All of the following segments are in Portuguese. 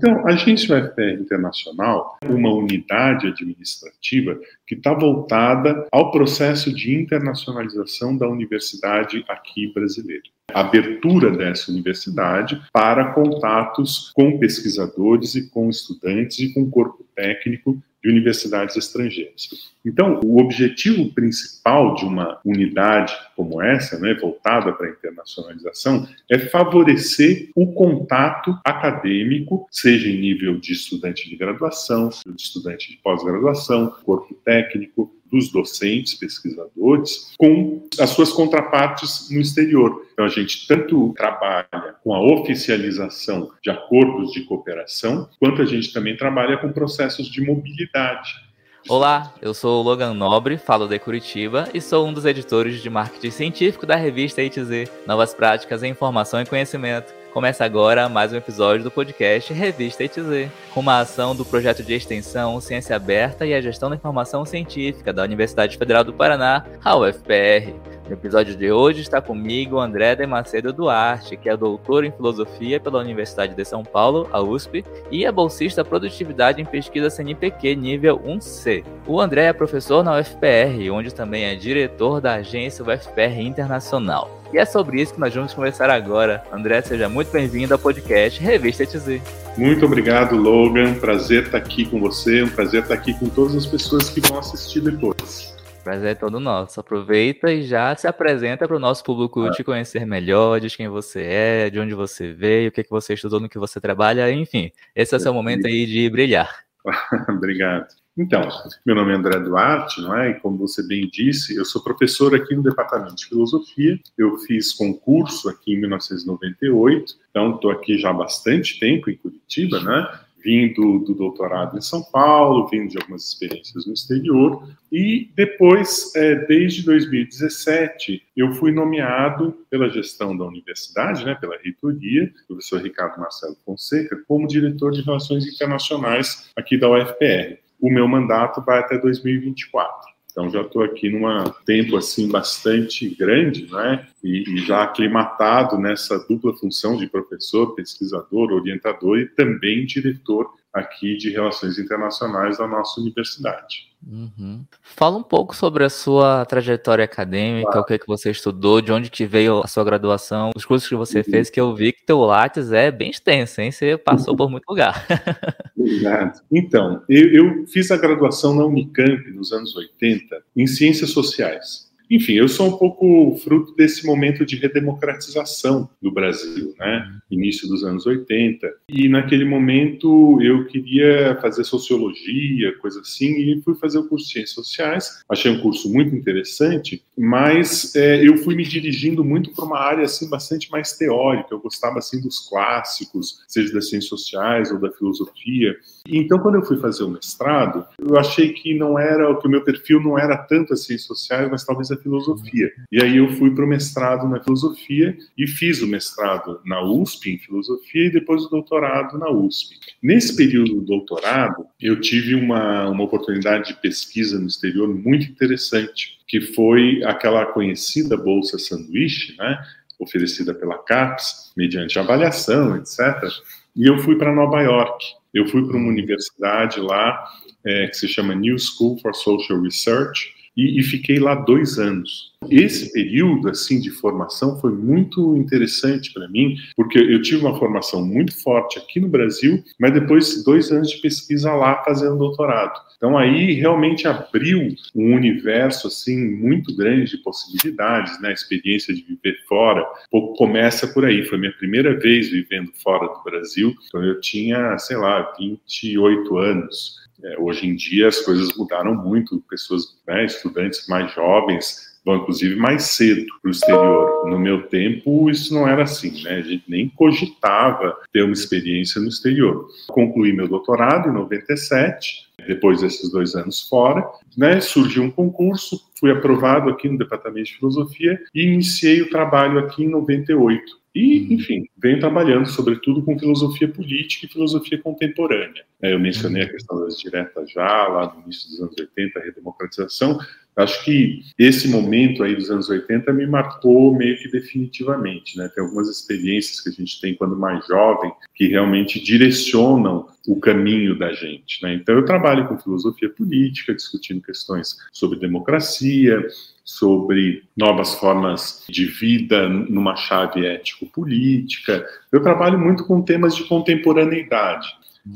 Então, a Agência UFR Internacional é uma unidade administrativa que está voltada ao processo de internacionalização da universidade aqui brasileira. Abertura dessa universidade para contatos com pesquisadores e com estudantes e com corpo técnico de universidades estrangeiras. Então, o objetivo principal de uma unidade como essa, né, voltada para a internacionalização, é favorecer o contato acadêmico, seja em nível de estudante de graduação, de estudante de pós-graduação, corpo técnico, dos docentes, pesquisadores, com as suas contrapartes no exterior. Então, a gente tanto trabalha com a oficialização de acordos de cooperação, quanto a gente também trabalha com processos de mobilidade. Olá, eu sou o Logan Nobre, falo de Curitiba e sou um dos editores de marketing científico da revista ITZ, Novas Práticas em Informação e Conhecimento. Começa agora mais um episódio do podcast Revista ETZ, com uma ação do projeto de extensão Ciência Aberta e a Gestão da Informação Científica da Universidade Federal do Paraná, a UFPR. No episódio de hoje está comigo André de Macedo Duarte, que é doutor em filosofia pela Universidade de São Paulo, a USP, e é bolsista Produtividade em Pesquisa CNPq nível 1C. O André é professor na UFPR, onde também é diretor da agência UFPR Internacional. E é sobre isso que nós vamos conversar agora. André, seja muito bem-vindo ao podcast Revista ETZ. Muito obrigado, Logan. Prazer estar aqui com você. Um prazer estar aqui com todas as pessoas que vão assistir depois. Prazer é todo nosso. Aproveita e já se apresenta para o nosso público ah. te conhecer melhor, diz quem você é, de onde você veio, o que, que você estudou, no que você trabalha, enfim. Esse é o seu momento aí de brilhar. Obrigado. Então, meu nome é André Duarte, não é? E como você bem disse, eu sou professor aqui no Departamento de Filosofia. Eu fiz concurso aqui em 1998, então estou aqui já há bastante tempo em Curitiba, né? Vindo do doutorado em São Paulo, vindo de algumas experiências no exterior, e depois, é, desde 2017, eu fui nomeado pela gestão da universidade, né, pela reitoria, professor Ricardo Marcelo Fonseca, como diretor de Relações Internacionais aqui da UFPR o meu mandato vai até 2024. Então já estou aqui num tempo assim bastante grande, né? E, e, já aclimatado nessa dupla função de professor, pesquisador, orientador e também diretor aqui de relações internacionais da nossa universidade. Uhum. Fala um pouco sobre a sua trajetória acadêmica, claro. o que, é que você estudou, de onde que veio a sua graduação, os cursos que você uhum. fez, que eu vi que teu Lattes é bem extenso, hein? Você passou por muito lugar. Obrigado. Então, eu, eu fiz a graduação na Unicamp nos anos 80 em Ciências Sociais. Enfim, eu sou um pouco fruto desse momento de redemocratização do Brasil, né? Início dos anos 80. E naquele momento eu queria fazer sociologia, coisa assim, e fui fazer o curso de Ciências Sociais. Achei um curso muito interessante, mas é, eu fui me dirigindo muito para uma área assim bastante mais teórica. Eu gostava assim dos clássicos, seja das ciências sociais ou da filosofia. Então, quando eu fui fazer o mestrado, eu achei que não era que o meu perfil não era tanto as ciências sociais, mas talvez a filosofia. E aí eu fui para o mestrado na filosofia e fiz o mestrado na USP em filosofia e depois o doutorado na USP. Nesse período do doutorado, eu tive uma, uma oportunidade de pesquisa no exterior muito interessante, que foi aquela conhecida bolsa sanduíche, né, oferecida pela CAPES, mediante avaliação, etc. E eu fui para Nova York. Eu fui para uma universidade lá é, que se chama New School for Social Research, e, e, fiquei lá dois anos. Esse período assim de formação foi muito interessante para mim, porque eu tive uma formação muito forte aqui no Brasil, mas depois dois anos de pesquisa lá fazendo doutorado. Então aí realmente abriu um universo assim muito grande de possibilidades, né? A experiência de viver fora, começa por aí. Foi minha primeira vez vivendo fora do Brasil, então eu tinha, sei lá, 28 anos. É, hoje em dia as coisas mudaram muito, pessoas, né, estudantes mais jovens vão inclusive mais cedo para o exterior. No meu tempo isso não era assim, né? A gente nem cogitava ter uma experiência no exterior. Concluí meu doutorado em 97, depois desses dois anos fora, né? Surgiu um concurso, fui aprovado aqui no departamento de filosofia e iniciei o trabalho aqui em 98. E, uhum. enfim, venho trabalhando sobretudo com filosofia política e filosofia contemporânea. É, eu mencionei a uhum. questão das diretas já, lá no início dos anos 80, a redemocratização. Acho que esse momento aí dos anos 80 me marcou meio que definitivamente, né? Tem algumas experiências que a gente tem quando mais jovem que realmente direcionam o caminho da gente, né? Então eu trabalho com filosofia política, discutindo questões sobre democracia, sobre novas formas de vida numa chave ético-política. Eu trabalho muito com temas de contemporaneidade.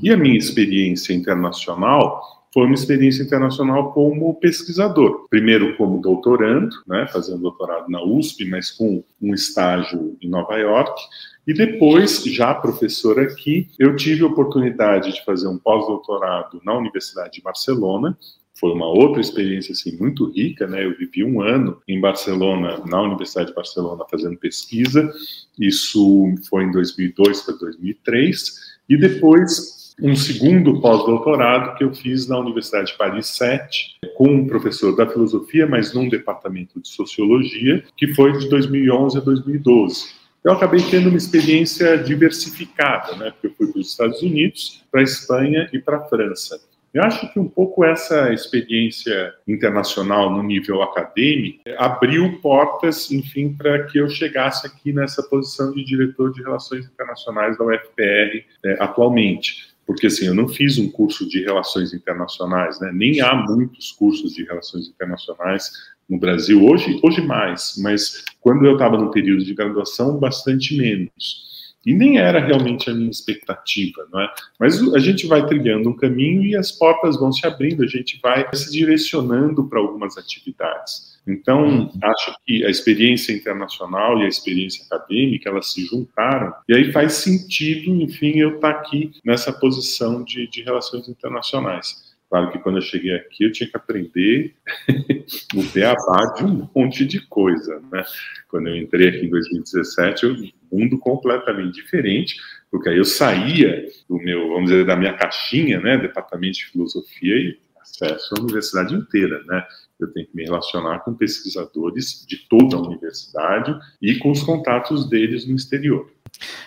E a minha experiência internacional foi uma experiência internacional como pesquisador. Primeiro como doutorando, né, fazendo doutorado na USP, mas com um estágio em Nova York. E depois, já professor aqui, eu tive a oportunidade de fazer um pós-doutorado na Universidade de Barcelona, foi uma outra experiência assim muito rica, né? Eu vivi um ano em Barcelona, na Universidade de Barcelona, fazendo pesquisa. Isso foi em 2002 para 2003 e depois um segundo pós-doutorado que eu fiz na Universidade de Paris 7, com um professor da filosofia, mas num departamento de sociologia, que foi de 2011 a 2012. Eu acabei tendo uma experiência diversificada, né? Porque eu fui para os Estados Unidos, para a Espanha e para a França. Eu acho que um pouco essa experiência internacional no nível acadêmico abriu portas, enfim, para que eu chegasse aqui nessa posição de diretor de relações internacionais da UFPR é, atualmente porque assim, eu não fiz um curso de relações internacionais, né? nem há muitos cursos de relações internacionais no Brasil, hoje, hoje mais, mas quando eu estava no período de graduação, bastante menos. E nem era realmente a minha expectativa, não é? Mas a gente vai trilhando um caminho e as portas vão se abrindo, a gente vai se direcionando para algumas atividades. Então, uhum. acho que a experiência internacional e a experiência acadêmica, elas se juntaram, e aí faz sentido, enfim, eu estar aqui nessa posição de, de relações internacionais. Claro que quando eu cheguei aqui eu tinha que aprender o beabá de um monte de coisa, né? Quando eu entrei aqui em 2017, eu, um mundo completamente diferente, porque aí eu saía do meu, vamos dizer, da minha caixinha, né, departamento de filosofia e acesso à universidade inteira, né? Eu tenho que me relacionar com pesquisadores de toda a universidade e com os contatos deles no exterior.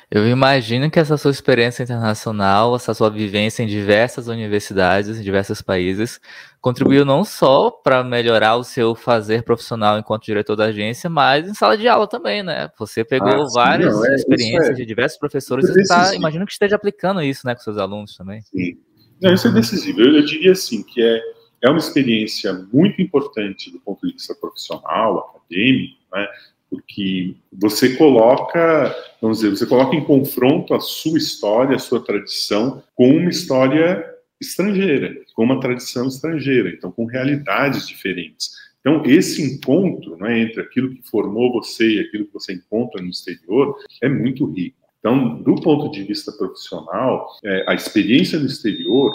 Eu imagino que essa sua experiência internacional, essa sua vivência em diversas universidades, em diversos países, contribuiu não só para melhorar o seu fazer profissional enquanto diretor da agência, mas em sala de aula também, né? Você pegou ah, várias não, é, experiências é, de diversos professores e está, imagino que esteja aplicando isso, né, com seus alunos também. Sim. Não, isso é decisivo. Eu, eu diria assim que é é uma experiência muito importante do ponto de vista profissional, acadêmico, né? porque você coloca, vamos dizer, você coloca em confronto a sua história, a sua tradição com uma história estrangeira, com uma tradição estrangeira, então com realidades diferentes. Então, esse encontro né, entre aquilo que formou você e aquilo que você encontra no exterior é muito rico. Então, do ponto de vista profissional, é, a experiência no exterior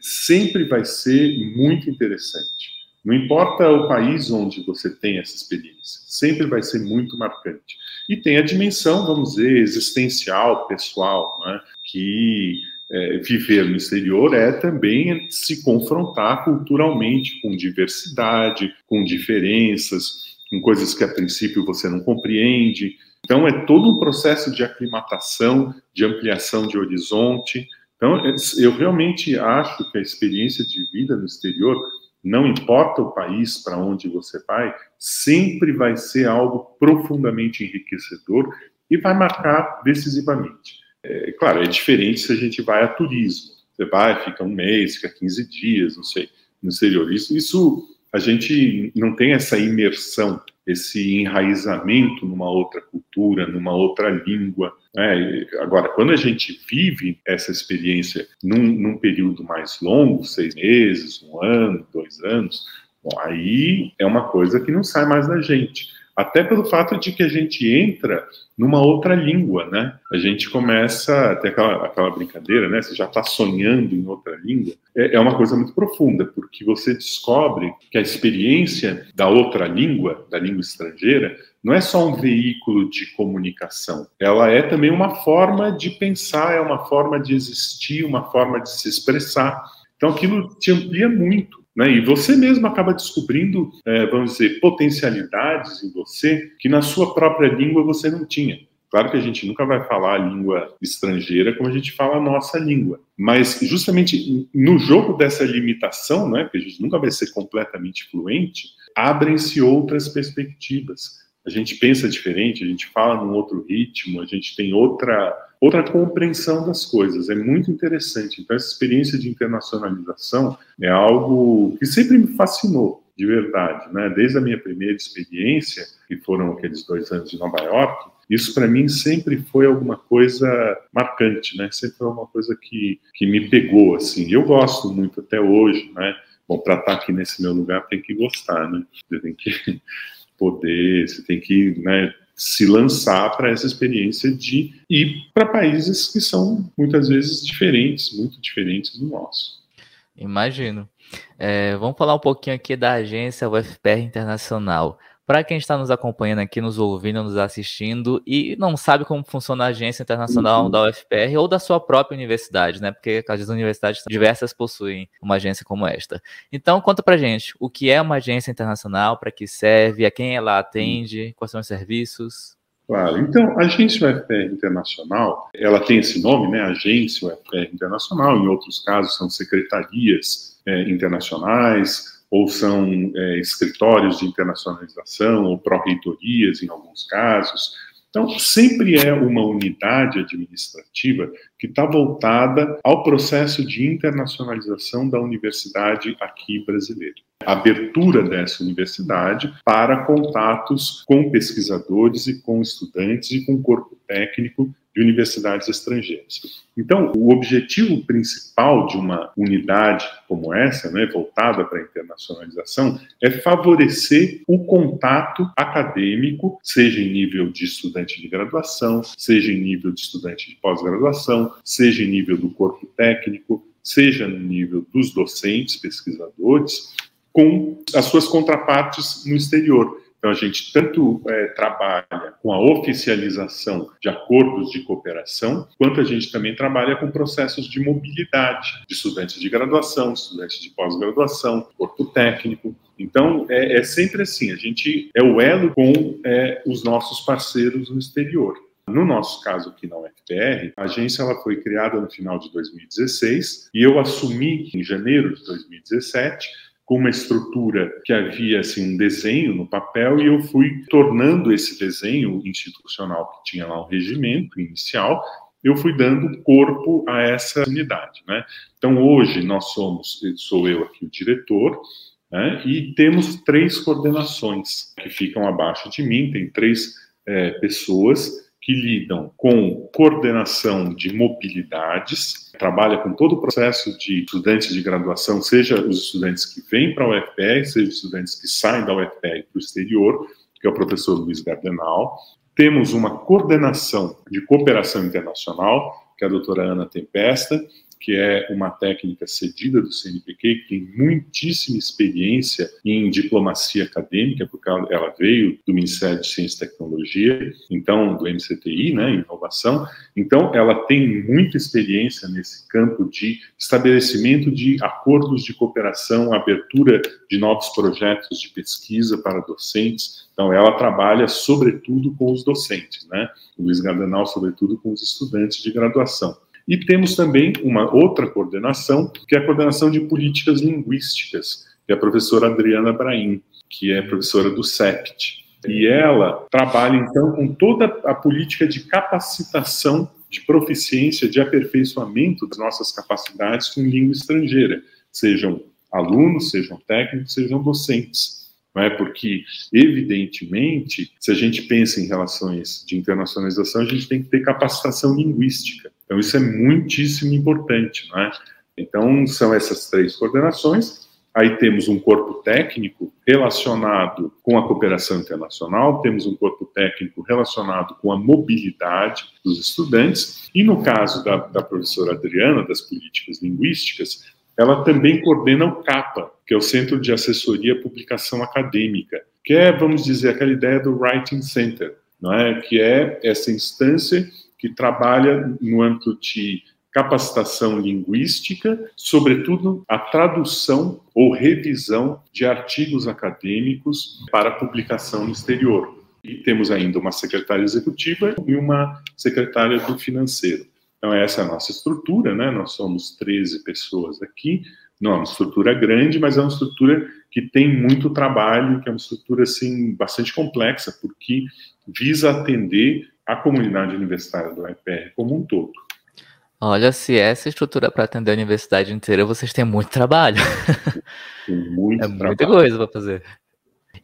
sempre vai ser muito interessante. Não importa o país onde você tem essa experiência, sempre vai ser muito marcante. E tem a dimensão, vamos dizer, existencial, pessoal, né? que é, viver no exterior é também se confrontar culturalmente com diversidade, com diferenças, com coisas que a princípio você não compreende. Então, é todo um processo de aclimatação, de ampliação de horizonte, então, eu realmente acho que a experiência de vida no exterior, não importa o país para onde você vai, sempre vai ser algo profundamente enriquecedor e vai marcar decisivamente. É, claro, é diferente se a gente vai a turismo. Você vai, fica um mês, fica 15 dias, não sei, no exterior. Isso, isso a gente não tem essa imersão esse enraizamento numa outra cultura, numa outra língua. Né? Agora, quando a gente vive essa experiência num, num período mais longo, seis meses, um ano, dois anos, bom, aí é uma coisa que não sai mais da gente até pelo fato de que a gente entra numa outra língua, né? A gente começa, até aquela, aquela brincadeira, né? Você já está sonhando em outra língua. É, é, uma coisa muito profunda, porque você descobre que a experiência da outra língua, da língua estrangeira, não é só um veículo de comunicação. Ela é também uma forma de pensar, é uma forma de existir, uma forma de se expressar. Então aquilo te amplia muito. Né? E você mesmo acaba descobrindo, é, vamos dizer, potencialidades em você que na sua própria língua você não tinha. Claro que a gente nunca vai falar a língua estrangeira como a gente fala a nossa língua, mas justamente no jogo dessa limitação, né, que a gente nunca vai ser completamente fluente, abrem-se outras perspectivas. A gente pensa diferente, a gente fala num outro ritmo, a gente tem outra outra compreensão das coisas. É muito interessante. Então, essa experiência de internacionalização é algo que sempre me fascinou, de verdade. Né? Desde a minha primeira experiência, que foram aqueles dois anos de Nova York, isso para mim sempre foi alguma coisa marcante, né? Sempre foi uma coisa que, que me pegou, assim. Eu gosto muito até hoje, né? Bom, para estar tá aqui nesse meu lugar tem que gostar, né? Você tem que poder, você tem que né, se lançar para essa experiência de ir para países que são muitas vezes diferentes, muito diferentes do nosso. Imagino. É, vamos falar um pouquinho aqui da agência UFPR Internacional. Para quem está nos acompanhando aqui, nos ouvindo, nos assistindo e não sabe como funciona a agência internacional uhum. da UFPR ou da sua própria universidade, né? Porque as universidades diversas possuem uma agência como esta. Então, conta pra gente o que é uma agência internacional, para que serve, a quem ela atende, quais são os serviços. Claro. Então, a agência UFPR Internacional, ela tem esse nome, né? Agência UFPR Internacional. Em outros casos, são secretarias é, internacionais ou são é, escritórios de internacionalização, ou pró-reitorias em alguns casos. Então, sempre é uma unidade administrativa que está voltada ao processo de internacionalização da universidade aqui brasileira. A abertura dessa universidade para contatos com pesquisadores e com estudantes e com corpo técnico de universidades estrangeiras. Então, o objetivo principal de uma unidade como essa, né, voltada para a internacionalização, é favorecer o contato acadêmico, seja em nível de estudante de graduação, seja em nível de estudante de pós-graduação, seja em nível do corpo técnico, seja no nível dos docentes, pesquisadores, com as suas contrapartes no exterior. Então, a gente tanto é, trabalha com a oficialização de acordos de cooperação, quanto a gente também trabalha com processos de mobilidade de estudantes de graduação, estudantes de pós-graduação, corpo técnico. Então, é, é, sempre assim: a gente é o elo com é, os nossos parceiros no exterior. No nosso caso aqui na UFPR, a agência ela foi criada no final de 2016 e eu assumi em janeiro de 2017 com uma estrutura que havia assim um desenho no papel e eu fui tornando esse desenho institucional que tinha lá um regimento inicial eu fui dando corpo a essa unidade, né? Então hoje nós somos, sou eu aqui o diretor, né? E temos três coordenações que ficam abaixo de mim, tem três é, pessoas que lidam com coordenação de mobilidades, trabalha com todo o processo de estudantes de graduação, seja os estudantes que vêm para a UFPR, seja os estudantes que saem da UFPR para o exterior, que é o professor Luiz Gardenal. Temos uma coordenação de cooperação internacional, que é a doutora Ana Tempesta, que é uma técnica cedida do CNPq, que tem muitíssima experiência em diplomacia acadêmica, porque ela veio do Ministério de Ciência e Tecnologia, então do MCTI, né, inovação. Então, ela tem muita experiência nesse campo de estabelecimento de acordos de cooperação, abertura de novos projetos de pesquisa para docentes. Então, ela trabalha sobretudo com os docentes, né? O Luiz Gardenal, sobretudo com os estudantes de graduação. E temos também uma outra coordenação, que é a coordenação de políticas linguísticas, que é a professora Adriana Braim, que é professora do CEPT. E ela trabalha, então, com toda a política de capacitação, de proficiência, de aperfeiçoamento das nossas capacidades com língua estrangeira, sejam alunos, sejam técnicos, sejam docentes. Não é? Porque, evidentemente, se a gente pensa em relações de internacionalização, a gente tem que ter capacitação linguística. Então, isso é muitíssimo importante, não é? Então, são essas três coordenações. Aí temos um corpo técnico relacionado com a cooperação internacional, temos um corpo técnico relacionado com a mobilidade dos estudantes, e no caso da, da professora Adriana, das políticas linguísticas, ela também coordena o CAPA, que é o Centro de Assessoria e Publicação Acadêmica, que é, vamos dizer, aquela ideia do Writing Center, não é? que é essa instância que trabalha no âmbito de capacitação linguística, sobretudo a tradução ou revisão de artigos acadêmicos para publicação no exterior. E temos ainda uma secretária executiva e uma secretária do financeiro. Então, essa é a nossa estrutura, né? Nós somos 13 pessoas aqui. Não é uma estrutura grande, mas é uma estrutura que tem muito trabalho, que é uma estrutura, assim, bastante complexa, porque visa atender a comunidade universitária do IPR como um todo. Olha, se essa estrutura para atender a universidade inteira, vocês têm muito trabalho. Tem muito é trabalho. muita coisa para fazer.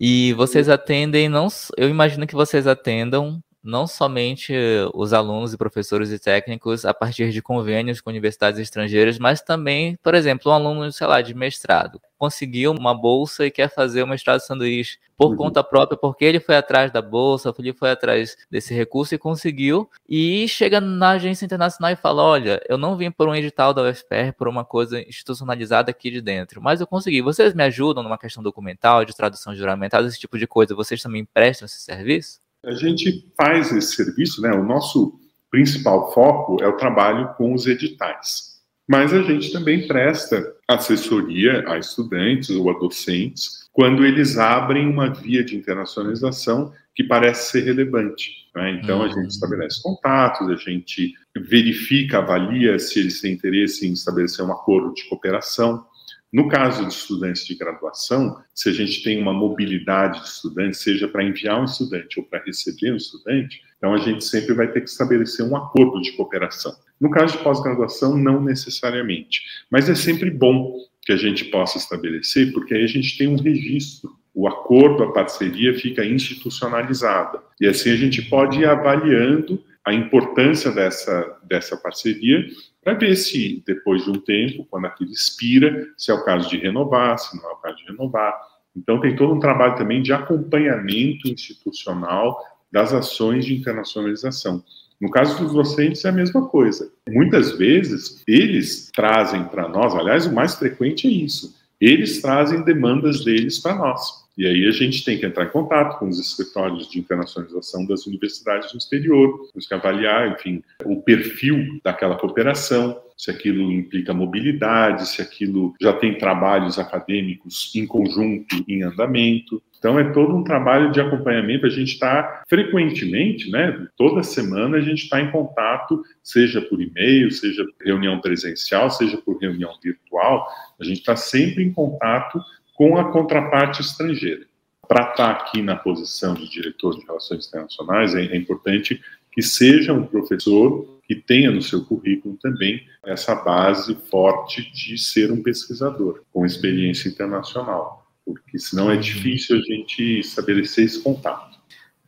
E vocês atendem, não, eu imagino que vocês atendam não somente os alunos e professores e técnicos a partir de convênios com universidades estrangeiras, mas também, por exemplo, um aluno, sei lá, de mestrado, conseguiu uma bolsa e quer fazer o mestrado de sanduíche por uhum. conta própria, porque ele foi atrás da bolsa, ele foi atrás desse recurso e conseguiu, e chega na agência internacional e fala, olha, eu não vim por um edital da UFPR, por uma coisa institucionalizada aqui de dentro, mas eu consegui. Vocês me ajudam numa questão documental, de tradução juramentada, esse tipo de coisa? Vocês também prestam esse serviço? A gente faz esse serviço, né? O nosso principal foco é o trabalho com os editais. Mas a gente também presta assessoria a estudantes ou a docentes quando eles abrem uma via de internacionalização que parece ser relevante. Né? Então, a gente uhum. estabelece contatos, a gente verifica, avalia se eles têm interesse em estabelecer um acordo de cooperação. No caso de estudantes de graduação, se a gente tem uma mobilidade de estudantes, seja para enviar um estudante ou para receber um estudante, então a gente sempre vai ter que estabelecer um acordo de cooperação. No caso de pós-graduação, não necessariamente, mas é sempre bom que a gente possa estabelecer, porque aí a gente tem um registro. O acordo, a parceria fica institucionalizada. E assim a gente pode ir avaliando a importância dessa, dessa parceria para ver se, depois de um tempo, quando aquilo expira, se é o caso de renovar, se não é o caso de renovar. Então, tem todo um trabalho também de acompanhamento institucional das ações de internacionalização. No caso dos docentes, é a mesma coisa. Muitas vezes, eles trazem para nós, aliás, o mais frequente é isso, eles trazem demandas deles para nós. E aí a gente tem que entrar em contato com os escritórios de internacionalização das universidades no exterior, temos que avaliar, enfim, o perfil daquela cooperação, se aquilo implica mobilidade, se aquilo já tem trabalhos acadêmicos em conjunto em andamento. Então é todo um trabalho de acompanhamento. A gente está frequentemente, né? Toda semana a gente está em contato, seja por e-mail, seja por reunião presencial, seja por reunião virtual. A gente está sempre em contato com a contraparte estrangeira. Para estar aqui na posição de diretor de relações internacionais, é, é importante que seja um professor que tenha no seu currículo também essa base forte de ser um pesquisador com experiência internacional, porque senão é uhum. difícil a gente estabelecer esse contato.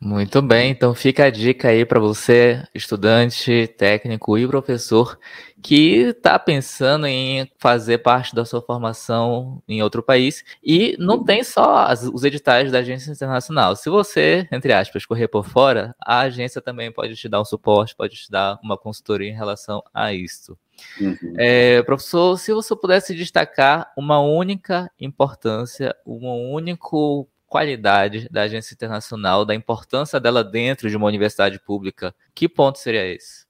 Muito bem, então fica a dica aí para você, estudante, técnico e professor, que está pensando em fazer parte da sua formação em outro país e não tem só as, os editais da agência internacional. Se você, entre aspas, correr por fora, a agência também pode te dar um suporte, pode te dar uma consultoria em relação a isso. Uhum. É, professor, se você pudesse destacar uma única importância, um único qualidade da agência internacional, da importância dela dentro de uma universidade pública, que ponto seria esse?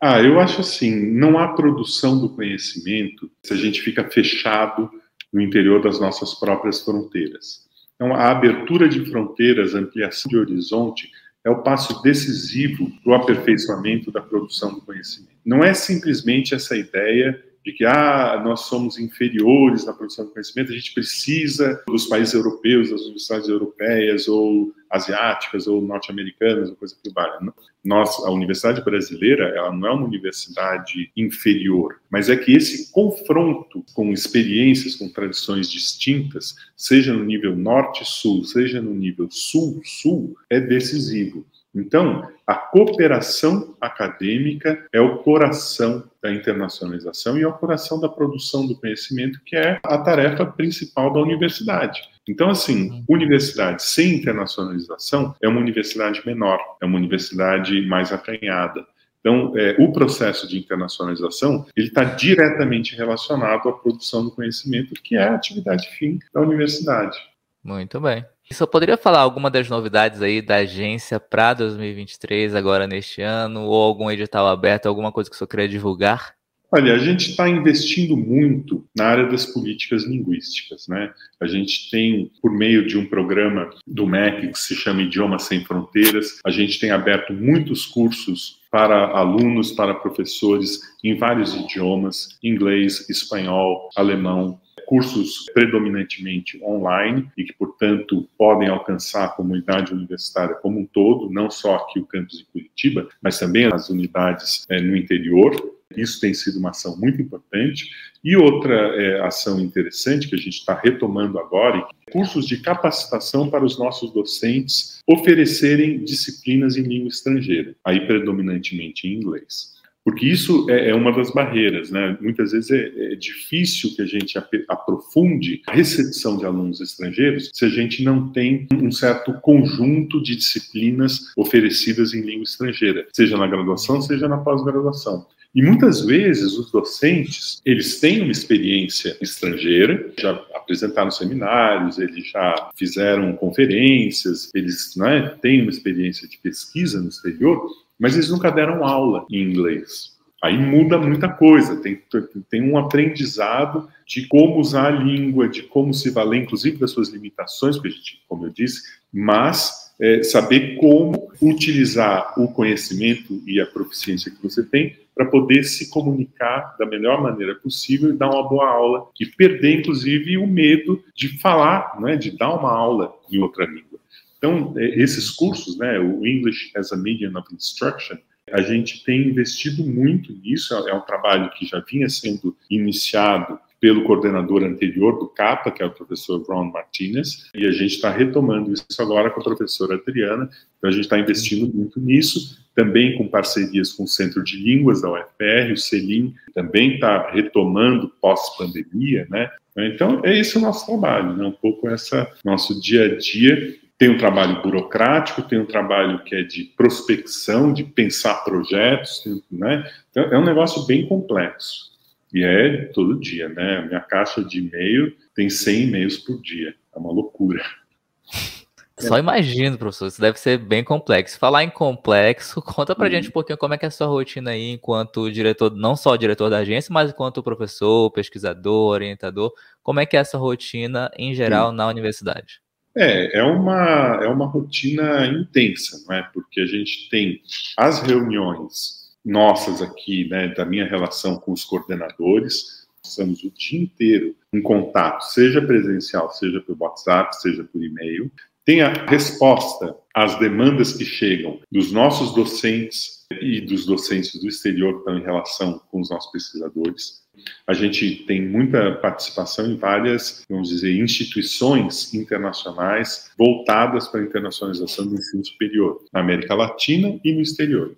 Ah, eu acho assim, não há produção do conhecimento se a gente fica fechado no interior das nossas próprias fronteiras. Então, a abertura de fronteiras, ampliação de horizonte, é o passo decisivo para o aperfeiçoamento da produção do conhecimento. Não é simplesmente essa ideia de que ah, nós somos inferiores na produção de conhecimento, a gente precisa dos países europeus, das universidades europeias ou asiáticas ou norte-americanas, ou coisa que vale. Nós, a universidade brasileira, ela não é uma universidade inferior, mas é que esse confronto com experiências, com tradições distintas, seja no nível norte-sul, seja no nível sul-sul, é decisivo. Então, a cooperação acadêmica é o coração da internacionalização e é o coração da produção do conhecimento, que é a tarefa principal da universidade. Então, assim, universidade sem internacionalização é uma universidade menor, é uma universidade mais acanhada. Então, é, o processo de internacionalização ele está diretamente relacionado à produção do conhecimento, que é a atividade fim da universidade. Muito bem. Só poderia falar alguma das novidades aí da agência para 2023, agora neste ano, ou algum edital aberto, alguma coisa que o senhor queria divulgar? Olha, a gente está investindo muito na área das políticas linguísticas, né? A gente tem, por meio de um programa do MEC que se chama Idiomas Sem Fronteiras, a gente tem aberto muitos cursos para alunos, para professores em vários idiomas, inglês, espanhol, alemão, cursos predominantemente online e que, portanto, podem alcançar a comunidade universitária como um todo, não só aqui o campus de Curitiba, mas também as unidades é, no interior. Isso tem sido uma ação muito importante. E outra é, ação interessante que a gente está retomando agora, cursos de capacitação para os nossos docentes oferecerem disciplinas em língua estrangeira, aí predominantemente em inglês. Porque isso é, é uma das barreiras, né? Muitas vezes é, é difícil que a gente aprofunde a recepção de alunos estrangeiros se a gente não tem um certo conjunto de disciplinas oferecidas em língua estrangeira, seja na graduação, seja na pós-graduação. E muitas vezes os docentes, eles têm uma experiência estrangeira, já apresentaram seminários, eles já fizeram conferências, eles né, têm uma experiência de pesquisa no exterior, mas eles nunca deram aula em inglês. Aí muda muita coisa, tem, tem um aprendizado de como usar a língua, de como se valer, inclusive das suas limitações, porque a gente, como eu disse, mas é, saber como utilizar o conhecimento e a proficiência que você tem para poder se comunicar da melhor maneira possível e dar uma boa aula e perder, inclusive, o medo de falar, né, de dar uma aula em outra língua. Então, é, esses cursos, né, o English as a Medium of Instruction, a gente tem investido muito nisso, é um trabalho que já vinha sendo iniciado pelo coordenador anterior do CAPA, que é o professor Ron Martinez, e a gente está retomando isso agora com a professora Adriana, então a gente está investindo muito nisso, também com parcerias com o Centro de Línguas da UFR, o CELIM também está retomando pós-pandemia, né? Então, é esse o nosso trabalho, né? um pouco essa nosso dia a dia tem um trabalho burocrático, tem um trabalho que é de prospecção, de pensar projetos, né? Então, é um negócio bem complexo. E é todo dia, né? Minha caixa de e-mail tem 100 e-mails por dia. É uma loucura. Só imagino, professor, isso deve ser bem complexo. Falar em complexo, conta pra uhum. gente um pouquinho como é que é a sua rotina aí enquanto diretor, não só diretor da agência, mas enquanto professor, pesquisador, orientador. Como é que é essa rotina em geral na universidade? É, é uma, é uma rotina intensa, não é? Porque a gente tem as reuniões nossas aqui, né, da minha relação com os coordenadores, estamos o dia inteiro em contato, seja presencial, seja por WhatsApp, seja por e-mail. Tem a resposta às demandas que chegam dos nossos docentes e dos docentes do exterior estão em relação com os nossos pesquisadores. A gente tem muita participação em várias, vamos dizer, instituições internacionais voltadas para a internacionalização do ensino superior, na América Latina e no exterior,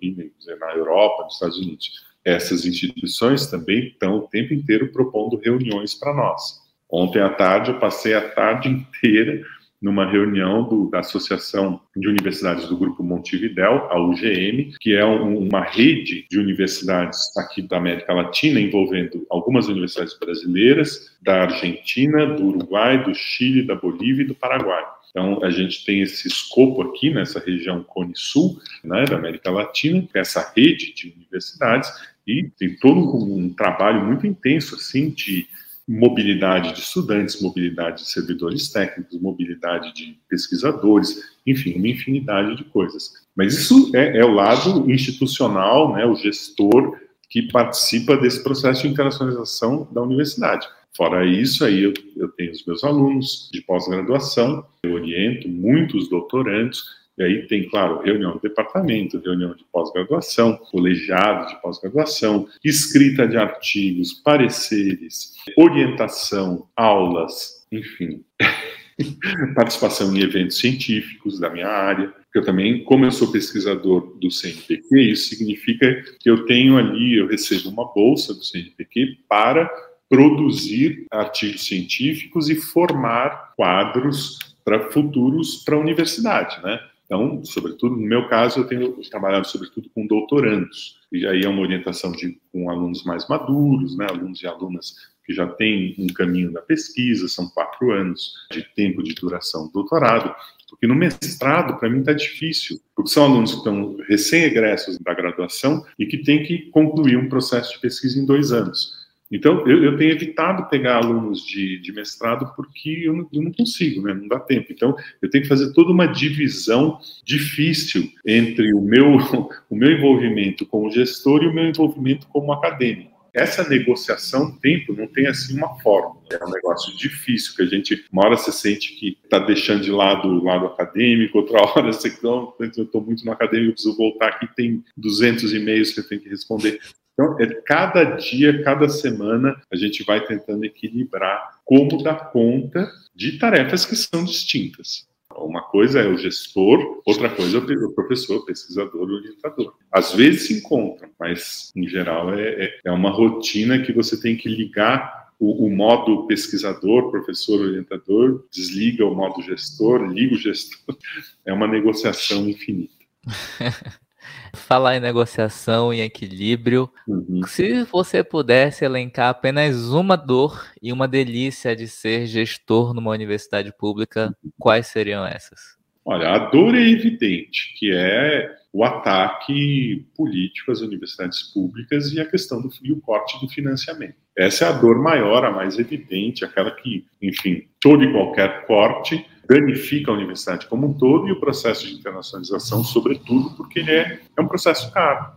na Europa, nos Estados Unidos. Essas instituições também estão o tempo inteiro propondo reuniões para nós. Ontem à tarde eu passei a tarde inteira numa reunião do, da Associação de Universidades do Grupo Montevidéu, a UGM, que é um, uma rede de universidades aqui da América Latina, envolvendo algumas universidades brasileiras, da Argentina, do Uruguai, do Chile, da Bolívia e do Paraguai. Então, a gente tem esse escopo aqui nessa região Cone Sul, né, da América Latina, essa rede de universidades, e tem todo um, um trabalho muito intenso, assim, de mobilidade de estudantes, mobilidade de servidores técnicos, mobilidade de pesquisadores, enfim, uma infinidade de coisas. Mas isso é, é o lado institucional, né, o gestor que participa desse processo de internacionalização da universidade. Fora isso, aí eu, eu tenho os meus alunos de pós-graduação, eu oriento muitos doutorandos, e aí tem, claro, reunião do departamento, reunião de pós-graduação, colegiado de pós-graduação, escrita de artigos, pareceres, orientação, aulas, enfim. Participação em eventos científicos da minha área. Eu também, como eu sou pesquisador do CNPq, isso significa que eu tenho ali, eu recebo uma bolsa do CNPq para produzir artigos científicos e formar quadros para futuros para a universidade, né? Então, sobretudo, no meu caso, eu tenho trabalhado sobretudo com doutorandos, e aí é uma orientação de, com alunos mais maduros, né, alunos e alunas que já têm um caminho da pesquisa, são quatro anos de tempo de duração do doutorado, Porque no mestrado, para mim, está difícil, porque são alunos que estão recém-egressos da graduação e que têm que concluir um processo de pesquisa em dois anos. Então, eu, eu, tenho evitado pegar alunos de, de mestrado porque eu não, eu não, consigo, né? não dá tempo. Então, eu tenho que fazer toda uma divisão difícil entre o meu, o meu envolvimento como gestor e o meu envolvimento como acadêmico. Essa negociação tempo não tem assim uma fórmula, é um negócio difícil que a gente, uma hora você sente que está deixando de lado o lado acadêmico, outra hora você não, eu estou muito no acadêmico, preciso voltar aqui, tem 200 e-mails que eu tenho que responder. Então, é cada dia, cada semana, a gente vai tentando equilibrar como dar conta de tarefas que são distintas. Uma coisa é o gestor, outra coisa é o professor, pesquisador, orientador. Às vezes se encontram, mas em geral é, é, é uma rotina que você tem que ligar o, o, modo pesquisador, professor, orientador, desliga o modo gestor, liga o gestor. É uma negociação infinita. Falar em negociação e equilíbrio, uhum. se você pudesse elencar apenas uma dor e uma delícia de ser gestor numa universidade pública, quais seriam essas? Olha, a dor é evidente, que é o ataque político às universidades públicas e a questão do e o corte do financiamento. Essa é a dor maior, a mais evidente, aquela que, enfim, todo e qualquer corte danifica a universidade como um todo e o processo de internacionalização, sobretudo, porque ele é, é um processo caro.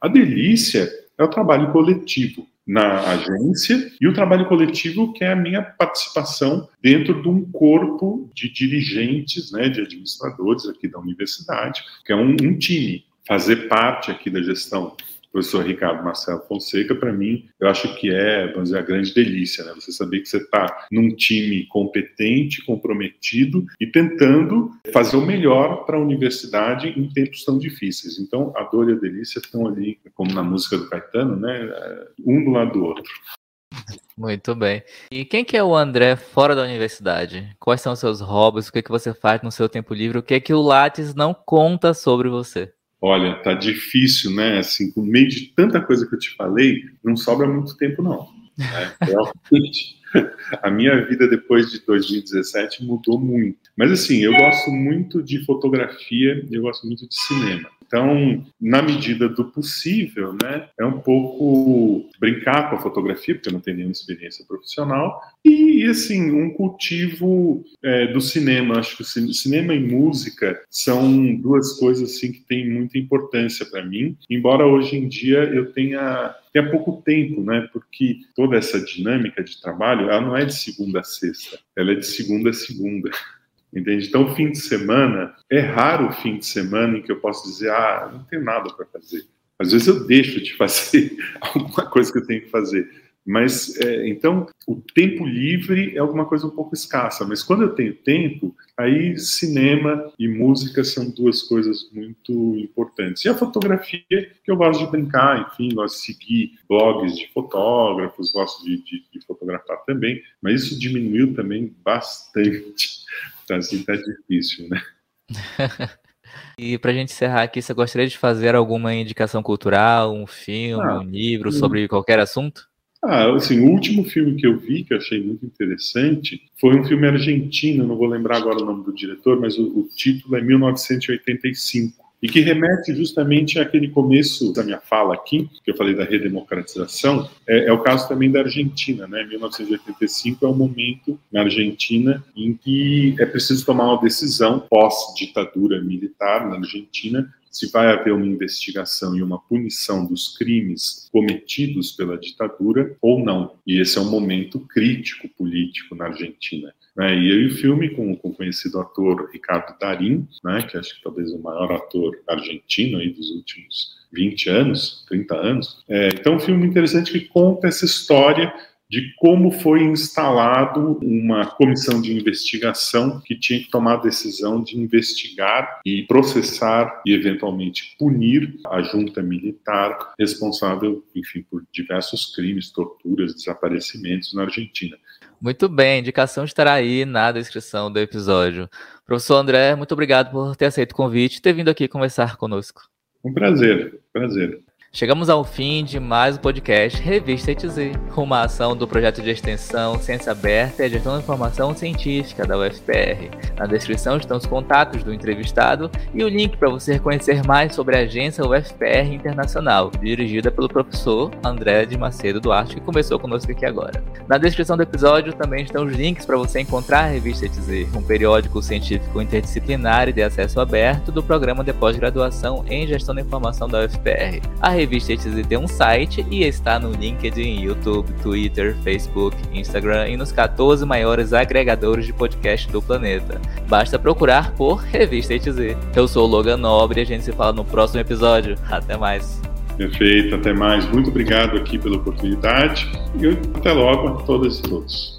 A delícia é o trabalho coletivo na agência e o trabalho coletivo que é a minha participação dentro de um corpo de dirigentes, né, de administradores aqui da universidade, que é um, um time, fazer parte aqui da gestão professor Ricardo Marcelo Fonseca, para mim, eu acho que é, vamos dizer, a grande delícia, né? Você saber que você está num time competente, comprometido e tentando fazer o melhor para a universidade em tempos tão difíceis. Então, a dor e a delícia estão ali, como na música do Caetano, né? Um do lado do outro. Muito bem. E quem que é o André fora da universidade? Quais são os seus hobbies? O que, é que você faz no seu tempo livre? O que é que o Lattes não conta sobre você? Olha, tá difícil, né? Assim, no meio de tanta coisa que eu te falei, não sobra muito tempo, não. Né? Realmente, a minha vida depois de 2017 mudou muito. Mas assim, eu gosto muito de fotografia, eu gosto muito de cinema. Então, na medida do possível, né, é um pouco brincar com a fotografia, porque eu não tenho nenhuma experiência profissional, e, assim, um cultivo é, do cinema. Acho que cinema e música são duas coisas assim que têm muita importância para mim, embora hoje em dia eu tenha tenha pouco tempo, né? Porque toda essa dinâmica de trabalho, ela não é de segunda a sexta, ela é de segunda a segunda. Entende? Então, fim de semana, é raro o fim de semana em que eu posso dizer, ah, não tenho nada para fazer. Às vezes eu deixo de fazer alguma coisa que eu tenho que fazer. Mas, é, então, o tempo livre é alguma coisa um pouco escassa. Mas quando eu tenho tempo, aí cinema e música são duas coisas muito importantes. E a fotografia, que eu gosto de brincar, enfim, gosto de seguir blogs de fotógrafos, gosto de, de, de fotografar também. Mas isso diminuiu também bastante. Então, assim, tá difícil, né? E para a gente encerrar aqui, você gostaria de fazer alguma indicação cultural, um filme, ah, um livro sobre qualquer assunto? Ah, assim, o último filme que eu vi, que eu achei muito interessante, foi um filme argentino, não vou lembrar agora o nome do diretor, mas o, o título é 1985 e que remete justamente àquele começo da minha fala aqui, que eu falei da redemocratização, é, é o caso também da Argentina, né? 1985 é o momento na Argentina em que é preciso tomar uma decisão pós-ditadura militar na Argentina se vai haver uma investigação e uma punição dos crimes cometidos pela ditadura ou não. E esse é um momento crítico político na Argentina. Né? E aí o filme com, com o conhecido ator Ricardo Darim, né, que acho que talvez o maior ator argentino aí dos últimos 20 anos, 30 anos. É, então, um filme interessante que conta essa história de como foi instalado uma comissão de investigação que tinha que tomar a decisão de investigar e processar e eventualmente punir a junta militar responsável, enfim, por diversos crimes, torturas, desaparecimentos na Argentina. Muito bem, a indicação estará aí na descrição do episódio. Professor André, muito obrigado por ter aceito o convite e ter vindo aqui conversar conosco. Um prazer, prazer. Chegamos ao fim de mais um podcast Revista ETZ, uma ação do projeto de extensão Ciência Aberta e Gestão da Informação Científica da UFPR. Na descrição estão os contatos do entrevistado e o link para você conhecer mais sobre a agência UFPR Internacional, dirigida pelo professor André de Macedo Duarte, que começou conosco aqui agora. Na descrição do episódio também estão os links para você encontrar a Revista ETZ, um periódico científico interdisciplinar e de acesso aberto do programa de pós-graduação em Gestão da Informação da UFPR. A revista ETZ tem um site e está no LinkedIn, YouTube, Twitter, Facebook, Instagram e nos 14 maiores agregadores de podcast do planeta. Basta procurar por Revista ETZ. Eu sou o Logan Nobre e a gente se fala no próximo episódio. Até mais. Perfeito, até mais. Muito obrigado aqui pela oportunidade e até logo a todas e todos.